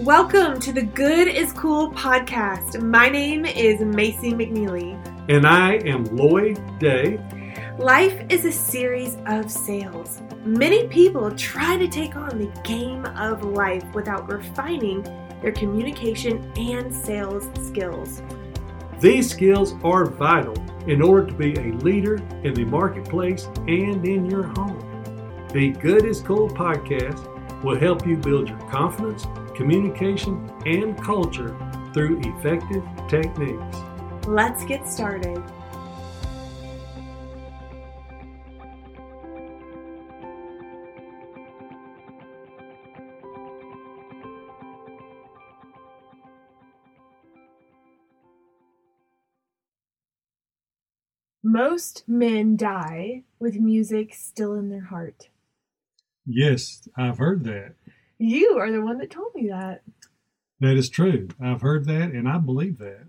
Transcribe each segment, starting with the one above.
Welcome to the Good is Cool podcast. My name is Macy McNeely. And I am Lloyd Day. Life is a series of sales. Many people try to take on the game of life without refining their communication and sales skills. These skills are vital in order to be a leader in the marketplace and in your home. The Good is Cool podcast will help you build your confidence, communication, and culture through effective techniques. Let's get started. Most men die with music still in their heart. Yes, I've heard that. You are the one that told me that. That is true. I've heard that and I believe that.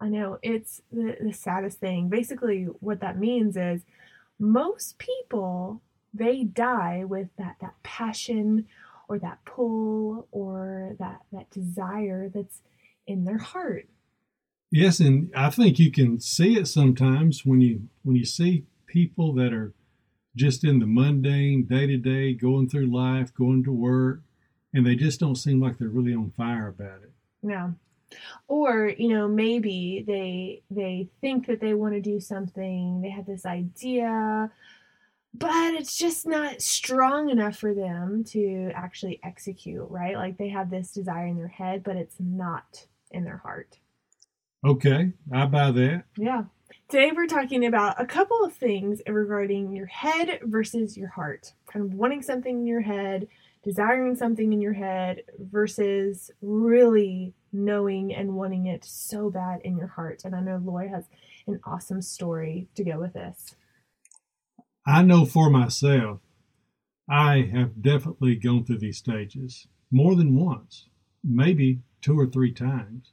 I know. It's the, the saddest thing. Basically, what that means is most people, they die with that, that passion or that pull or that, that desire that's in their heart. Yes, and I think you can see it sometimes when you when you see people that are just in the mundane day to day, going through life, going to work, and they just don't seem like they're really on fire about it. Yeah. Or, you know, maybe they they think that they want to do something, they have this idea, but it's just not strong enough for them to actually execute, right? Like they have this desire in their head, but it's not in their heart. Okay, I buy that. Yeah. Today we're talking about a couple of things regarding your head versus your heart. Kind of wanting something in your head, desiring something in your head versus really knowing and wanting it so bad in your heart. And I know Lloyd has an awesome story to go with this. I know for myself, I have definitely gone through these stages more than once, maybe two or three times.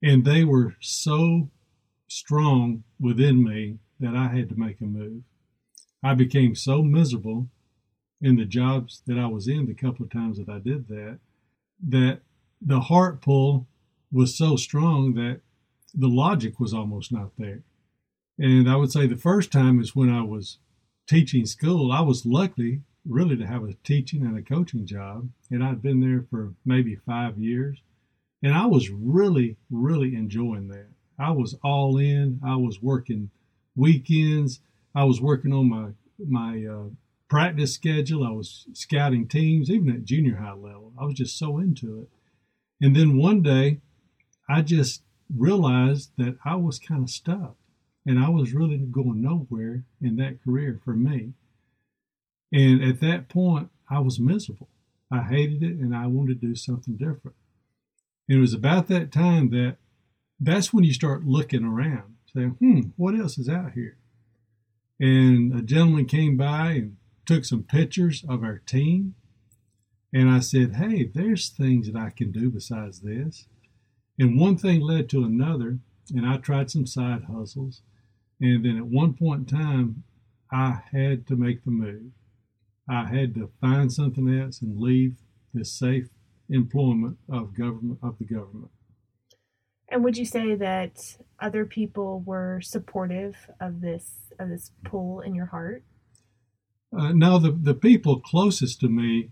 And they were so strong within me that I had to make a move. I became so miserable in the jobs that I was in the couple of times that I did that, that the heart pull was so strong that the logic was almost not there. And I would say the first time is when I was teaching school. I was lucky really to have a teaching and a coaching job, and I'd been there for maybe five years. And I was really, really enjoying that. I was all in. I was working weekends. I was working on my my uh, practice schedule. I was scouting teams, even at junior high level. I was just so into it. And then one day, I just realized that I was kind of stuck, and I was really going nowhere in that career for me. And at that point, I was miserable. I hated it, and I wanted to do something different. And it was about that time that that's when you start looking around, saying, hmm, what else is out here? And a gentleman came by and took some pictures of our team. And I said, hey, there's things that I can do besides this. And one thing led to another, and I tried some side hustles. And then at one point in time, I had to make the move. I had to find something else and leave this safe employment of government of the government. And would you say that other people were supportive of this of this pull in your heart? Uh, no, the, the people closest to me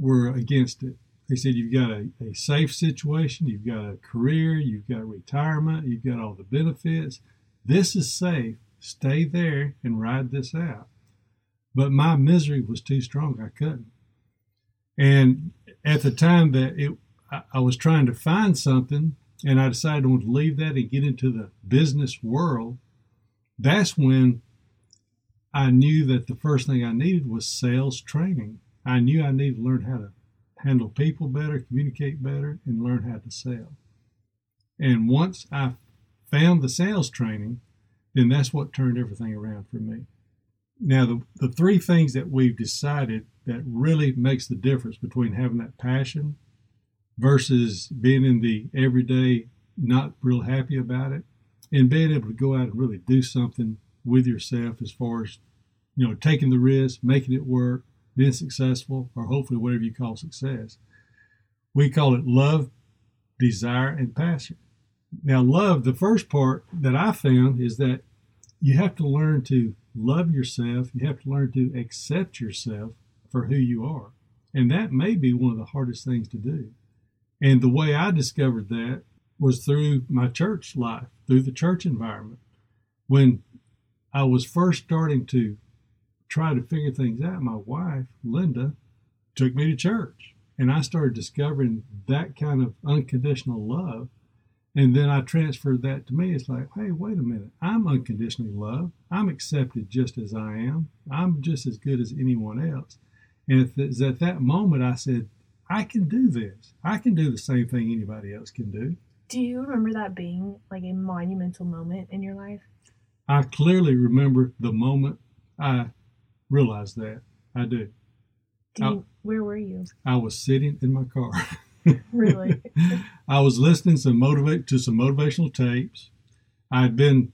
were against it. They said, You've got a, a safe situation, you've got a career, you've got retirement, you've got all the benefits. This is safe. Stay there and ride this out. But my misery was too strong. I couldn't. And at the time that it, I, I was trying to find something and I decided I wanted to leave that and get into the business world, that's when I knew that the first thing I needed was sales training. I knew I needed to learn how to handle people better, communicate better, and learn how to sell. And once I found the sales training, then that's what turned everything around for me. Now, the, the three things that we've decided that really makes the difference between having that passion versus being in the everyday not real happy about it and being able to go out and really do something with yourself as far as you know taking the risk making it work being successful or hopefully whatever you call success We call it love, desire, and passion. Now, love, the first part that I found is that you have to learn to love yourself. You have to learn to accept yourself for who you are. And that may be one of the hardest things to do. And the way I discovered that was through my church life, through the church environment. When I was first starting to try to figure things out, my wife, Linda, took me to church. And I started discovering that kind of unconditional love. And then I transferred that to me. It's like, hey, wait a minute. I'm unconditionally loved. I'm accepted just as I am. I'm just as good as anyone else. And it's at that moment I said, I can do this. I can do the same thing anybody else can do. Do you remember that being like a monumental moment in your life? I clearly remember the moment I realized that. I do. do you, where were you? I was sitting in my car. Really? I was listening some motivate to some motivational tapes. I'd been,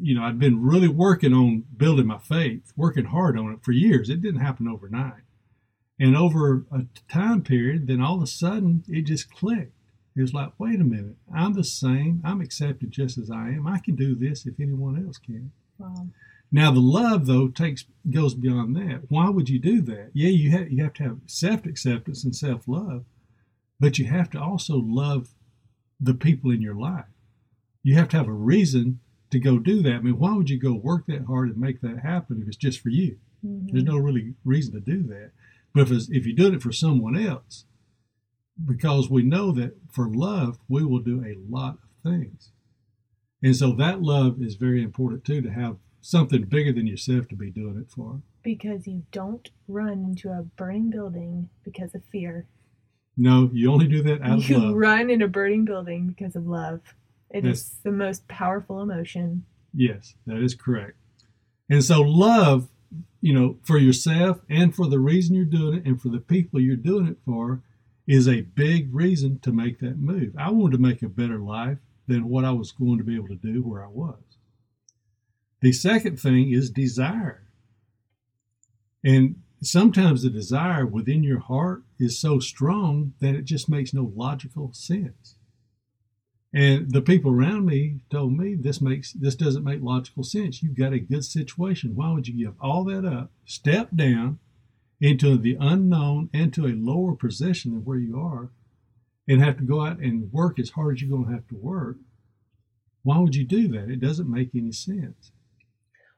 you know, I'd been really working on building my faith, working hard on it for years. It didn't happen overnight. And over a time period, then all of a sudden it just clicked. It was like, wait a minute, I'm the same. I'm accepted just as I am. I can do this if anyone else can. wow. Now the love though takes goes beyond that. Why would you do that? Yeah, you have you have to have self acceptance and self love, but you have to also love the people in your life. You have to have a reason to go do that. I mean, why would you go work that hard and make that happen if it's just for you? Mhm. There's no really reason to do that. But if if you did it for someone else, because we know that for love we will do a lot of things, and so that love is very important too to have something bigger than yourself to be doing it for. Because you don't run into a burning building because of fear. No, you only do that out of love. you run in a burning building because of love. It is Yes. the most powerful emotion. Yes, that is correct. And so love, you know, for yourself and for the reason you're doing it and for the people you're doing it for is a big reason to make that move. I wanted to make a better life than what I was going to be able to do where I was. The second thing is desire. And sometimes the desire within your heart is so strong that it just makes no logical sense. And the people around me told me this makes this doesn't make logical sense. You've got a good situation. Why would you give all that up, step down into the unknown and to a lower position than where you are, and have to go out and work as hard as you're going to have to work? Why would you do that? It doesn't make any sense.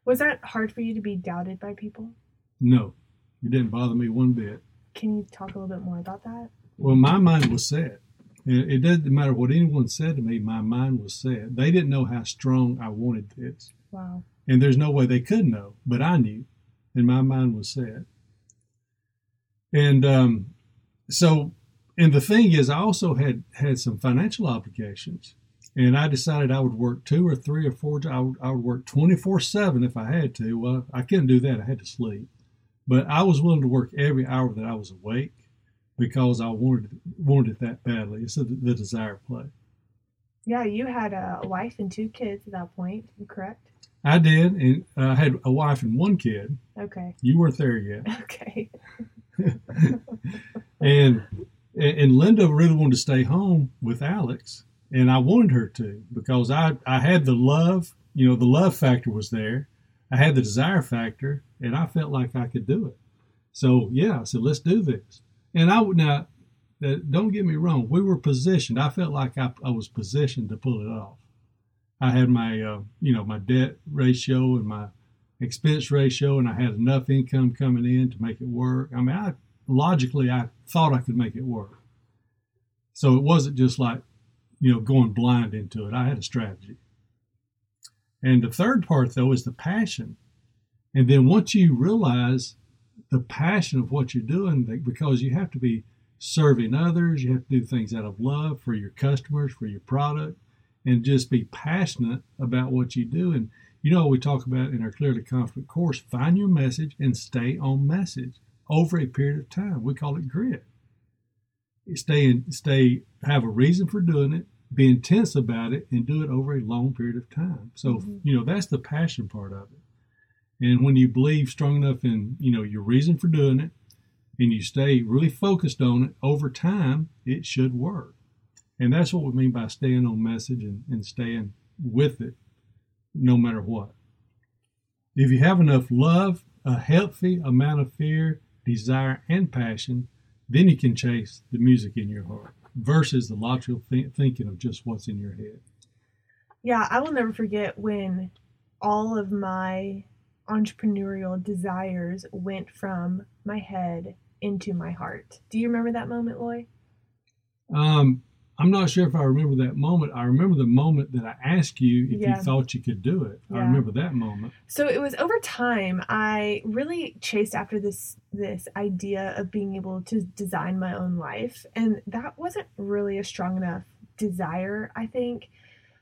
Was that hard for you to be doubted by people? No, it didn't bother me one bit. Can you talk a little bit more about that? Well, my mind was set. It it doesn't matter what anyone said to me, my mind was set. They didn't know how strong I wanted this. Wow. And there's no way they could know, but I knew, and my mind was set. And um, so, and the thing is, I also had had some financial obligations, and I decided I would work two or three or four. I would, I would work 24 seven if I had to. Well, I couldn't do that; I had to sleep. But I was willing to work every hour that I was awake because I wanted wanted it that badly. It's the, the desire play. Yeah, you had a wife and two kids at that point, correct? I did, and I had a wife and one kid. Okay. You weren't there yet. Okay. and and Linda really wanted to stay home with Alex, and I wanted her to because I I had the love, you know, the love factor was there. I had the desire factor, and I felt like I could do it. So yeah, I said let's do this. And I would now, uh, don't get me wrong, we were positioned. I felt like I, I was positioned to pull it off. I had my uh, you know my debt ratio and my expense ratio, and I had enough income coming in to make it work. I mean, I logically I thought I could make it work. So it wasn't just like, you know, going blind into it. I had a strategy. And the third part though is the passion. And then once you realize the passion of what you're doing, because you have to be serving others, you have to do things out of love for your customers, for your product, and just be passionate about what you do. And you know, we talk about in our Clearly Confident course, find your message and stay on message over a period of time. We call it grit. Stay in, stay, have a reason for doing it, be intense about it, and do it over a long period of time. So, Mhm. you know, that's the passion part of it. And when you believe strong enough in, you know, your reason for doing it, and you stay really focused on it over time, it should work. And that's what we mean by staying on message and, and staying with it no matter what. If you have enough love, a healthy amount of fear, desire, and passion, then you can chase the music in your heart versus the logical th- thinking of just what's in your head. Yeah, I will never forget when all of my entrepreneurial desires went from my head into my heart. Do you remember that moment, Loy? Um, I'm not sure if I remember that moment. I remember the moment that I asked you if Yeah. you thought you could do it. I remember that moment. So it was over time I really chased after this this idea of being able to design my own life and that wasn't really a strong enough desire I think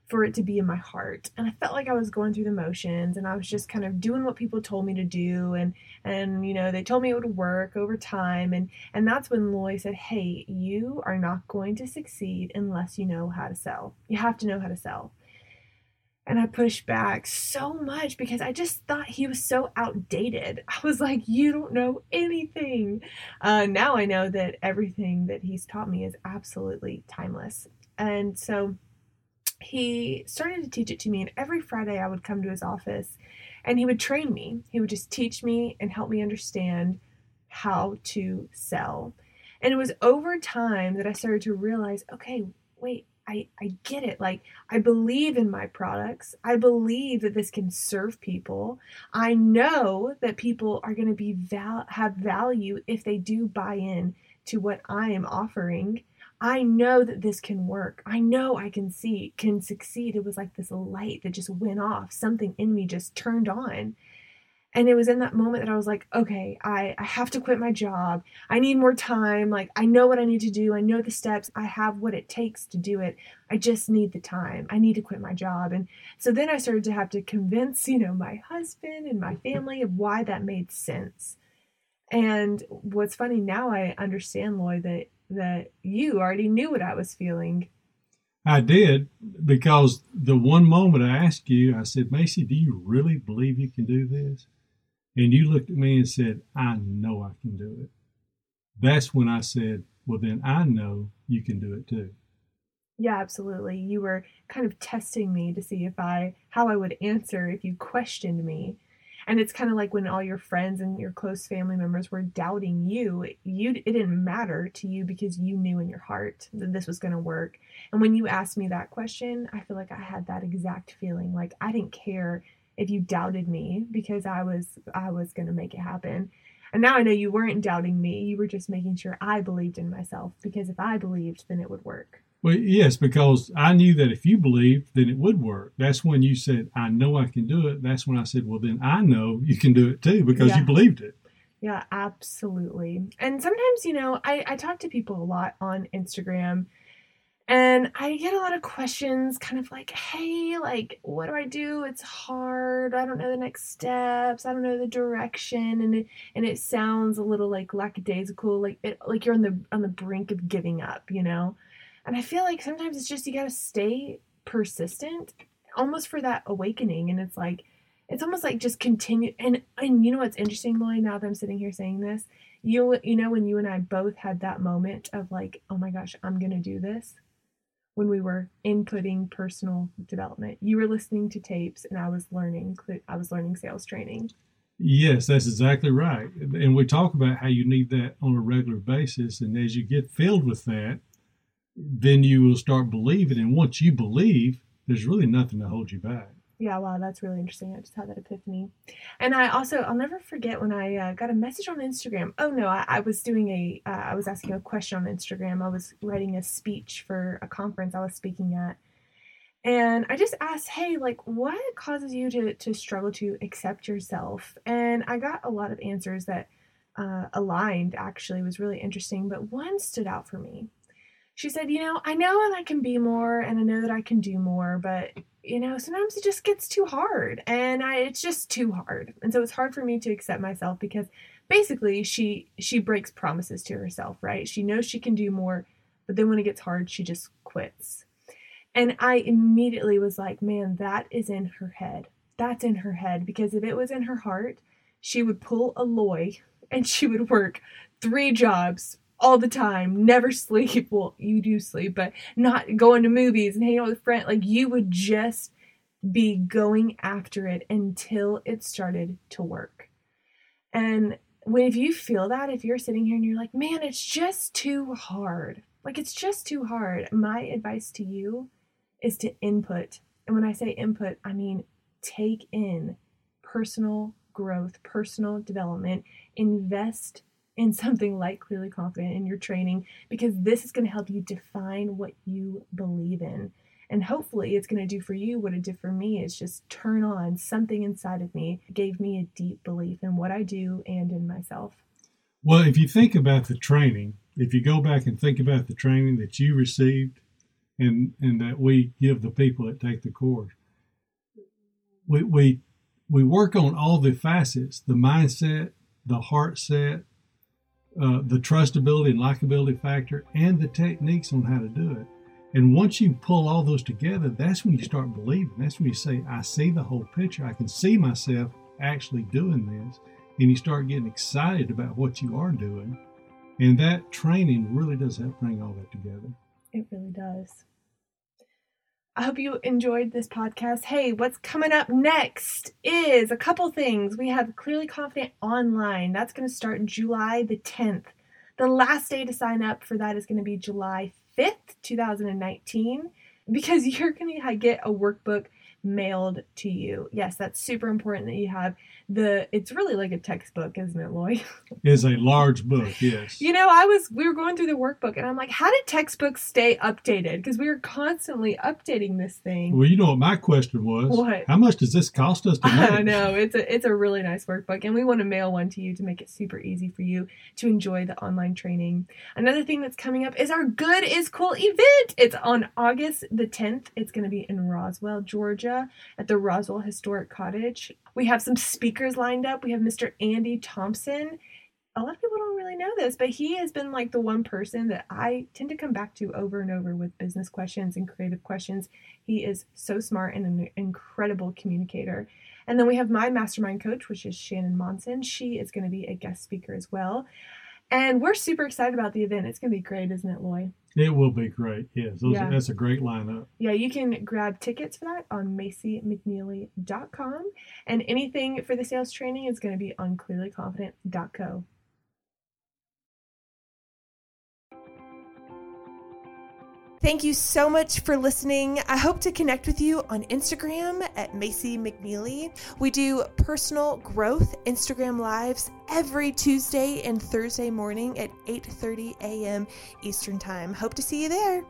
for it to be in my heart and I felt like I was going through the motions and I was just kind of doing what people told me to do and and you know they told me it would work over time and and that's when Loy said hey you are not going to succeed unless you know how to sell you have to know how to sell and I pushed back so much because I just thought he was so outdated. I was like, you don't know anything. Uh, now I know that everything that he's taught me is absolutely timeless. And so he started to teach it to me. And every Friday I would come to his office and he would train me. He would just teach me and help me understand how to sell. And it was over time that I started to realize okay, wait, I, I get it. Like, I believe in my products. I believe that this can serve people. I know that people are going to be val- have value if they do buy in to what I am offering. I know that this can work. I know I can see can succeed. It was like this light that just went off. Something in me just turned on. And it was in that moment that I was like, okay, I, I have to quit my job. I need more time. Like, I know what I need to do. I know the steps. I have what it takes to do it. I just need the time. I need to quit my job. And so then I started to have to convince, you know, my husband and my family of why that made sense. And what's funny now, I understand, Lloyd, that that you already knew what I was feeling. I did because the one moment I asked you, I said, Macy, do you really believe you can do this? And you looked at me and said, I know I can do it. That's when I said, Well, then I know you can do it too. Yeah, absolutely. You were kind of testing me to see if I how I would answer if you questioned me. And it's kind of like when all your friends and your close family members were doubting you, you it didn't matter to you because you knew in your heart that this was going to work. And when you asked me that question, I feel like I had that exact feeling. Like I didn't care if you doubted me because I was I was going to make it happen. And now I know you weren't doubting me. You were just making sure I believed in myself because if I believed, then it would work. Well, yes, because I knew that if you believed, then it would work. That's when you said, I know I can do it. That's when I said, Well, then I know you can do it too because Yeah. you believed it. Yeah, absolutely. And sometimes, you know, I, I talk to people a lot on Instagram and I get a lot of questions kind of like, hey, like, what do I do? It's hard. I don't know the next steps. I don't know the direction. And it, and it sounds a little like lackadaisical, like it, like you're on the on the brink of giving up, you know? And I feel like sometimes it's just you gotta stay persistent almost for that awakening. And it's like it's almost like just continue and and you know what's interesting lloyd now that i'm sitting here saying this you you know when you and i both had that moment of like oh my gosh i'm gonna do this when we were inputting personal development you were listening to tapes and i was learning i was learning sales training Yes, that's exactly right. And we talk about how you need that on a regular basis. And as you get filled with that, then you will start believing. And once you believe, there's really nothing to hold you back. Yeah, wow, that's really interesting. I just had that epiphany. And I also, I'll never forget when I uh, got a message on Instagram. Oh no, I, I was doing a, uh, I was asking a question on Instagram. I was writing a speech for a conference I was speaking at. And I just asked, hey, like, what causes you to, to struggle to accept yourself? And I got a lot of answers that uh, aligned, actually, it was really interesting. But one stood out for me. She said, you know, I know that I can be more and I know that I can do more, but you know, sometimes it just gets too hard and I, it's just too hard. And so it's hard for me to accept myself because basically she she breaks promises to herself, right? She knows she can do more, but then when it gets hard, she just quits. And I immediately was like, man, that is in her head. That's in her head because if it was in her heart, she would pull a Loy and she would work three jobs all the time, never sleep. Well, you do sleep, but not going to movies and hanging out with friends. Like you would just be going after it until it started to work. And when if you feel that, if you're sitting here and you're like, man, it's just too hard, like it's just too hard, my advice to you is to input. And when I say input, I mean take in personal growth, personal development, invest in something like Clearly Confident in your training because this is going to help you define what you believe in. And hopefully, it's going to do for you what it did for me is just turn on something inside of me, gave me a deep belief in what I do and in myself. Well, if you think about the training, if you go back and think about the training that you received and, and that we give the people that take the course, we, we, we work on all the facets the mindset, the heart set, uh, the trustability and likability factor, and the techniques on how to do it. And once you pull all those together, that's when you start believing. That's when you say, I see the whole picture. I can see myself actually doing this. And you start getting excited about what you are doing. And that training really does help bring all that together. It really does. I hope you enjoyed this podcast. Hey, what's coming up next is a couple things. We have Clearly Confident Online. That's going to start July the 10th. The last day to sign up for that is going to be July 5th, 2019, because you're going to get a workbook mailed to you. Yes, that's super important that you have the it's really like a textbook, isn't it, Loy? Is a large book, yes. You know, I was we were going through the workbook and I'm like, how did textbooks stay updated? Because we were constantly updating this thing. Well, you know what my question was? What? How much does this cost us to make? I know it's a it's a really nice workbook, and we want to mail one to you to make it super easy for you to enjoy the online training. Another thing that's coming up is our Good is Cool event. It's on August the 10th. It's going to be in Roswell, Georgia, at the Roswell Historic Cottage. We have some speakers lined up. We have Mr. Andy Thompson. A lot of people don't really know this, but he has been like the one person that I tend to come back to over and over with business questions and creative questions. He is so smart and an incredible communicator. And then we have my mastermind coach, which is Shannon Monson. She is going to be a guest speaker as well. And we're super excited about the event. It's going to be great, isn't it, Loy? It will be great. Yes, those, Yeah. that's a great lineup. Yeah, you can grab tickets for that on MacyMcNeely.com. And anything for the sales training is going to be on clearlyconfident.co. Thank you so much for listening. I hope to connect with you on Instagram at Macy McNeely. We do personal growth Instagram lives every Tuesday and Thursday morning at 8:30 a.m. Eastern Time. Hope to see you there.